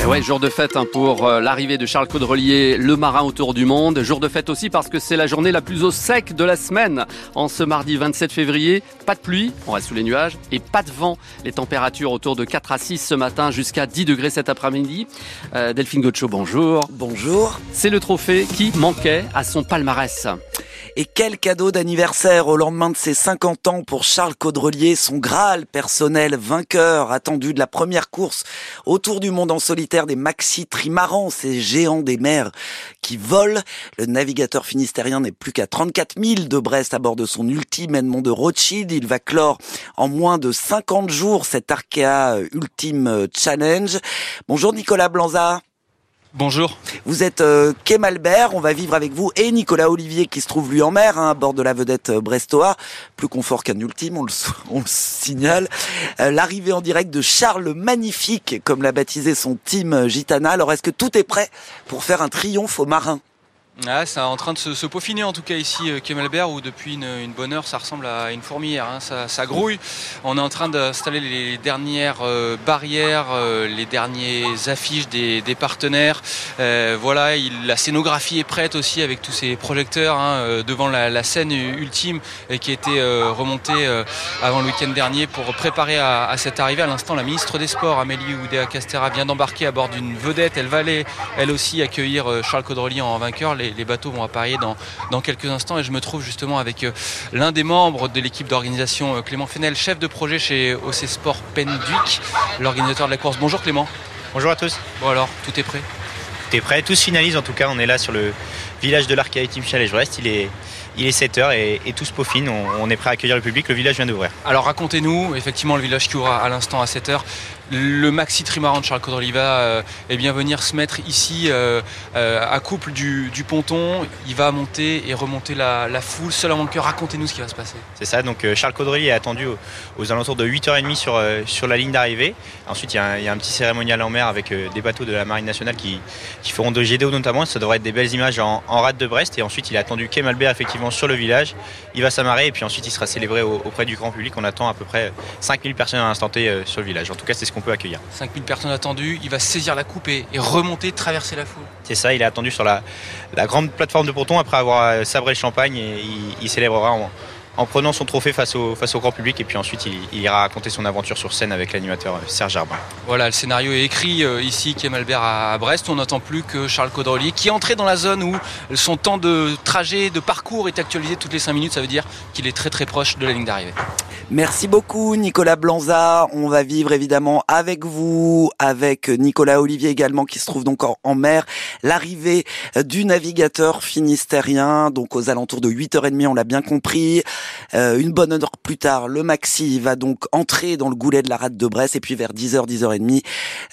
Et ouais, jour de fête hein, pour euh, l'arrivée de Charles Caudrelier, le marin autour du monde. Jour de fête aussi parce que c'est la journée la plus au sec de la semaine. En ce mardi 27 février, pas de pluie, on reste sous les nuages, et pas de vent. Les températures autour de 4 à 6 ce matin jusqu'à 10 degrés cet après-midi. Euh, Delphine Gaucho, bonjour. Bonjour. C'est le trophée qui manquait à son palmarès. Et quel cadeau d'anniversaire au lendemain de ses 50 ans pour Charles Caudrelier, son Graal personnel vainqueur attendu de la première course autour du monde en solitaire des maxi trimarans, ces géants des mers qui volent. Le navigateur finistérien n'est plus qu'à 34 000 de Brest à bord de son ultime Edmond de Rothschild. Il va clore en moins de 50 jours cet Arkea Ultime Challenge. Bonjour Nicolas Blanza. Bonjour. Vous êtes euh, Kemalbert, on va vivre avec vous et Nicolas Olivier qui se trouve lui en mer, hein, à bord de la vedette euh, brestois. Plus confort qu'un ultime, on le, on le signale. Euh, L'arrivée en direct de Charles Magnifique, comme l'a baptisé son team euh, Gitana. Alors est-ce que tout est prêt pour faire un triomphe aux marins? Ah, c'est en train de se, peaufiner en tout cas ici, euh, Kemalbert, où depuis une, bonne heure ça ressemble à une fourmilière, hein. ça, grouille. On est en train d'installer les dernières euh, barrières, euh, les dernières affiches des, partenaires. Euh, voilà, il, la scénographie est prête aussi avec tous ces projecteurs hein, euh, devant la, scène ultime qui a été remontée avant le week-end dernier pour préparer à, cette arrivée. À l'instant, la ministre des Sports, Amélie Oudéa Castera, vient d'embarquer à bord d'une vedette. Elle va aller, elle aussi, accueillir Charles Caudrelier en vainqueur. Les, bateaux vont apparaître dans, dans, quelques instants et je me trouve justement avec euh, l'un des membres de l'équipe d'organisation, euh, Clément Fenel, chef de projet chez OC Sport Penduic, l'organisateur de la course. Bonjour Clément. Bonjour à tous. Bon alors, tout est prêt? Tout est prêt, tout se finalise en tout cas, on est là sur le village de l'Arcaï Team Challenge West, il est il est 7h et, et, tout se peaufine, on, on, est prêt à accueillir le public, le village vient d'ouvrir. Alors racontez-nous, effectivement le village qui ouvre à l'instant à 7h, le maxi trimaran de Charles Caudrelier va euh, eh bien venir se mettre ici euh, euh, à couple du, du, ponton, il va monter et remonter la, la foule, seul avant que racontez-nous ce qui va se passer. C'est ça, donc euh, Charles Caudrelier est attendu aux, aux alentours de 8h30 sur, sur la ligne d'arrivée. Ensuite il y, a un, il y, a un petit cérémonial en mer avec des bateaux de la Marine nationale qui, qui feront de GDO notamment, ça devrait être des belles images en, en rade de Brest. Et ensuite il est attendu Quai Malbert effectivement sur le village, il va s'amarrer et puis ensuite il sera célébré au, auprès du grand public, on attend à peu près 5000 personnes à l'instant T sur le village, en tout cas c'est ce qu'on peut accueillir. 5000 personnes attendues, il va saisir la coupe et, et remonter, traverser la foule. C'est ça, il est attendu sur la, la, grande plateforme de ponton après avoir sabré le champagne et il, il célébrera en, en, prenant son trophée face au, face au grand public et puis ensuite il, il ira raconter son aventure sur scène avec l'animateur Serge Arbin. Voilà, le scénario est écrit euh, ici, Kemalbert à, à Brest. On n'attend plus que Charles Caudrelier qui est entré dans la zone où son temps de trajet, de parcours est actualisé toutes les 5 minutes. Ça veut dire qu'il est très très proche de la ligne d'arrivée. Merci beaucoup Nicolas Blanza. On va vivre évidemment avec vous, avec Nicolas Olivier également qui se trouve donc en, en mer, l'arrivée du navigateur finistérien, donc aux alentours de 8h30, on l'a bien compris. Euh, une bonne heure plus tard, le Maxi va donc entrer dans le goulet de la rade de Brest et puis vers 10h, 10h30,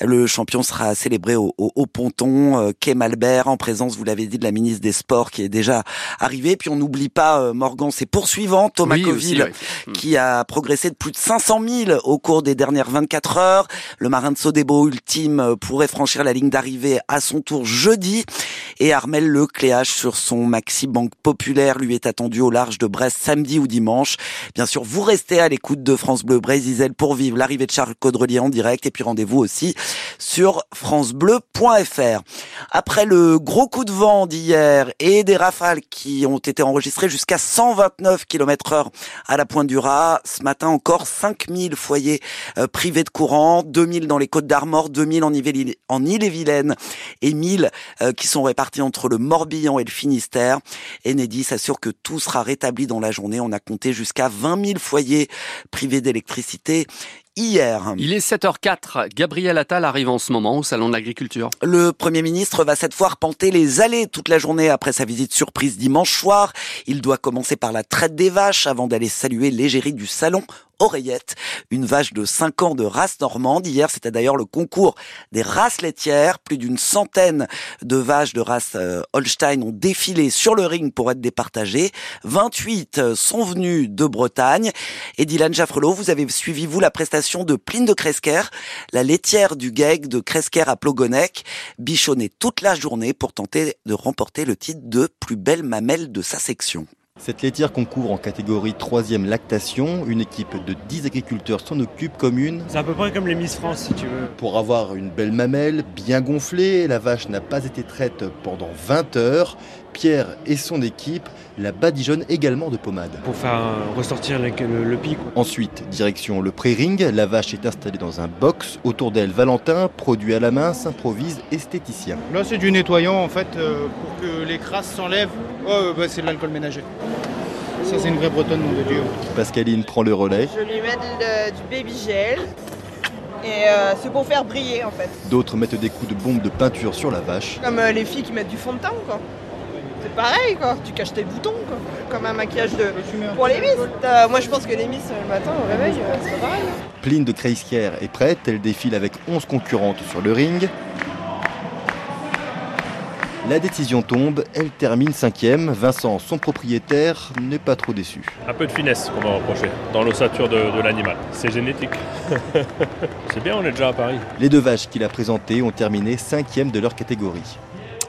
le champion sera célébré au, au, au ponton euh, Quai Malbert en présence, vous l'avez dit, de la ministre des Sports qui est déjà arrivée. Puis on n'oublie pas euh, Morgan, ses poursuivants, Thomas oui, Coville, aussi, oui. qui a progressé de plus de 500 000 au cours des dernières 24 heures. Le marin de Sodebo ultime pourrait franchir la ligne d'arrivée à son tour jeudi. Et Armel Lecléache sur son Maxi Banque Populaire lui est attendu au large de Brest samedi ou dimanche. Bien sûr, vous restez à l'écoute de France Bleu Brésil pour vivre l'arrivée de Charles Caudrelier en direct. Et puis rendez-vous aussi sur francebleu.fr. Après le gros coup de vent d'hier et des rafales qui ont été enregistrées jusqu'à 129 km heure à la pointe du Raz, ce matin encore 5000 foyers euh, privés de courant, 2000 dans les Côtes d'Armor, 2000 en Ille-et-Vilaine et 1000 euh, qui sont répartis entre le Morbihan et le Finistère. Enedis assure que tout sera rétabli dans la journée. On a compté jusqu'à 20 000 foyers privés d'électricité hier. Il est 7h04. Gabriel Attal arrive en ce moment au Salon de l'Agriculture. Le Premier ministre va cette fois repenter les allées toute la journée après sa visite surprise dimanche soir. Il doit commencer par la traite des vaches avant d'aller saluer l'égérie du Salon Oreillette, une vache de 5 ans de race normande. Hier, c'était d'ailleurs le concours des races laitières. Plus d'une centaine de vaches de race euh, Holstein ont défilé sur le ring pour être départagées. 28 sont venues de Bretagne. Et Dylan Jaffrelot, vous avez suivi, vous, la prestation de Pline de Cresquer, la laitière du GEG de Cresquer à Plogonec, bichonnée toute la journée pour tenter de remporter le titre de plus belle mamelle de sa section. Cette laitière concourt en catégorie 3 lactation. Une équipe de 10 agriculteurs s'en occupe comme une. C'est à peu près comme les Miss France si tu veux. Pour avoir une belle mamelle, bien gonflée, la vache n'a pas été traite pendant 20 heures. Pierre et son équipe la badigeonnent également de pommade. Pour faire ressortir le, le, pic. Ensuite, direction le pré-ring. La vache est installée dans un box. Autour d'elle, Valentin, produit à la main, s'improvise esthéticien. Là, c'est du nettoyant en fait euh, pour que les crasses s'enlèvent. Oh, bah, c'est de l'alcool ménager. Ça, c'est une vraie bretonne, nom de Dieu. Pascaline prend le relais. Je lui mets du baby gel. Et euh, c'est pour faire briller en fait. D'autres mettent des coups de bombe de peinture sur la vache. Comme euh, les filles qui mettent du fond de teint quoi. C'est pareil quoi, tu caches tes boutons quoi. Comme un maquillage de... pour les miss. Euh, moi je pense que les miss le matin au réveil, c'est pareil. Pline de Kreiskier est prête, elle défile avec 11 concurrentes sur le ring. La décision tombe, elle termine cinquième. Vincent, son propriétaire, n'est pas trop déçu. Un peu de finesse qu'on va reprocher dans l'ossature de, de l'animal. C'est génétique. C'est bien, on est déjà à Paris. Les deux vaches qu'il a présentées ont terminé cinquième de leur catégorie.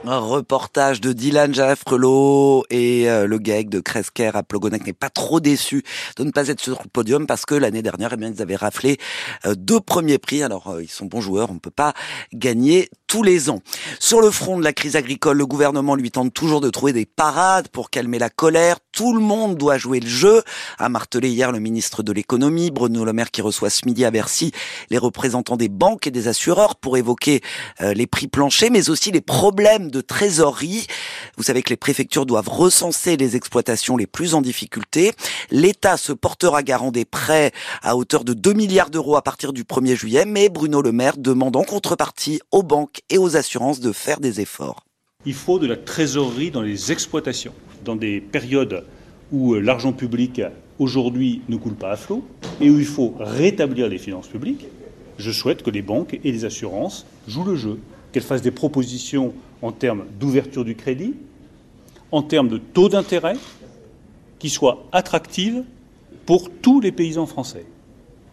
Un reportage de Dylan Jaffrelot et euh, le gag de Kresker à Plogonek n'est pas trop déçu de ne pas être sur le podium parce que l'année dernière, eh bien, ils avaient raflé euh, deux premiers prix. Alors, euh, ils sont bons joueurs, on ne peut pas gagner tous les ans. Sur le front de la crise agricole, le gouvernement lui tente toujours de trouver des parades pour calmer la colère. Tout le monde doit jouer le jeu, a martelé hier le ministre de l'économie, Bruno Le Maire, qui reçoit ce midi à Bercy les représentants des banques et des assureurs pour évoquer les prix planchers, mais aussi les problèmes de trésorerie. Vous savez que les préfectures doivent recenser les exploitations les plus en difficulté. L'État se portera garant des prêts à hauteur de 2 milliards d'euros à partir du 1er juillet, mais Bruno Le Maire demande en contrepartie aux banques et aux assurances de faire des efforts. Il faut de la trésorerie dans les exploitations, dans des périodes où euh, l'argent public aujourd'hui ne coule pas à flot et où il faut rétablir les finances publiques. Je souhaite que les banques et les assurances jouent le jeu, qu'elles fassent des propositions en termes d'ouverture du crédit, en termes de taux d'intérêt, qui soient attractives pour tous les paysans français.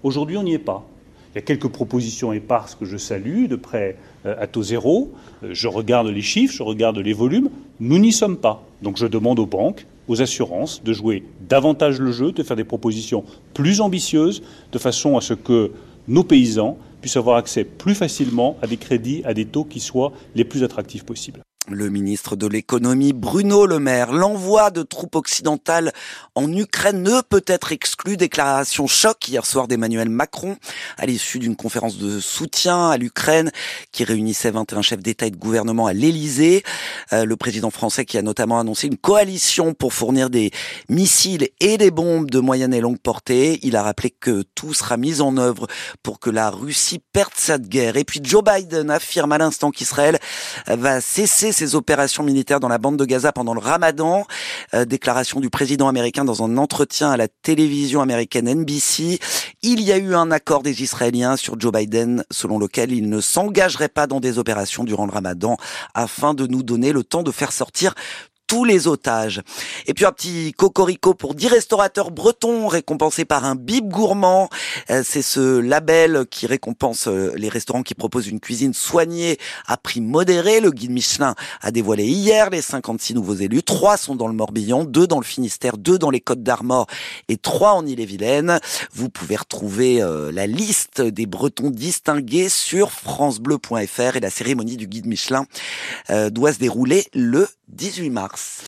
Aujourd'hui, on n'y est pas. Il y a quelques propositions éparses que je salue, de près euh, à taux zéro. Euh, je regarde les chiffres, je regarde les volumes. Nous n'y sommes pas. Donc je demande aux banques, aux assurances de jouer davantage le jeu, de faire des propositions plus ambitieuses, de façon à ce que nos paysans puissent avoir accès plus facilement à des crédits à des taux qui soient les plus attractifs possibles. Le ministre de l'économie Bruno Le Maire, l'envoi de troupes occidentales en Ukraine ne peut être exclu. Déclaration choc hier soir d'Emmanuel Macron à l'issue d'une conférence de soutien à l'Ukraine qui réunissait 21 chefs d'État et de gouvernement à l'Élysée. Euh, le président français qui a notamment annoncé une coalition pour fournir des missiles et des bombes de moyenne et longue portée. Il a rappelé que tout sera mis en œuvre pour que la Russie perde cette guerre. Et puis Joe Biden affirme à l'instant qu'Israël va cesser ses opérations militaires dans la bande de Gaza pendant le ramadan. Euh, déclaration du président américain dans un entretien à la télévision américaine NBC. Il y a eu un accord des Israéliens sur Joe Biden selon lequel il ne s'engagerait pas dans des opérations durant le ramadan afin de nous donner le temps de faire sortir tous les otages. Et puis un petit cocorico pour 10 restaurateurs bretons récompensés par un bib gourmand. Euh, c'est ce label qui récompense euh, les restaurants qui proposent une cuisine soignée à prix modéré. Le guide Michelin a dévoilé hier les 56 nouveaux élus. Trois sont dans le Morbihan, deux dans le Finistère, deux dans les Côtes d'Armor et trois en Ille-et-Vilaine. Vous pouvez retrouver euh, la liste des bretons distingués sur francebleu.fr et la cérémonie du guide Michelin doit se dérouler le 18 mars. ます。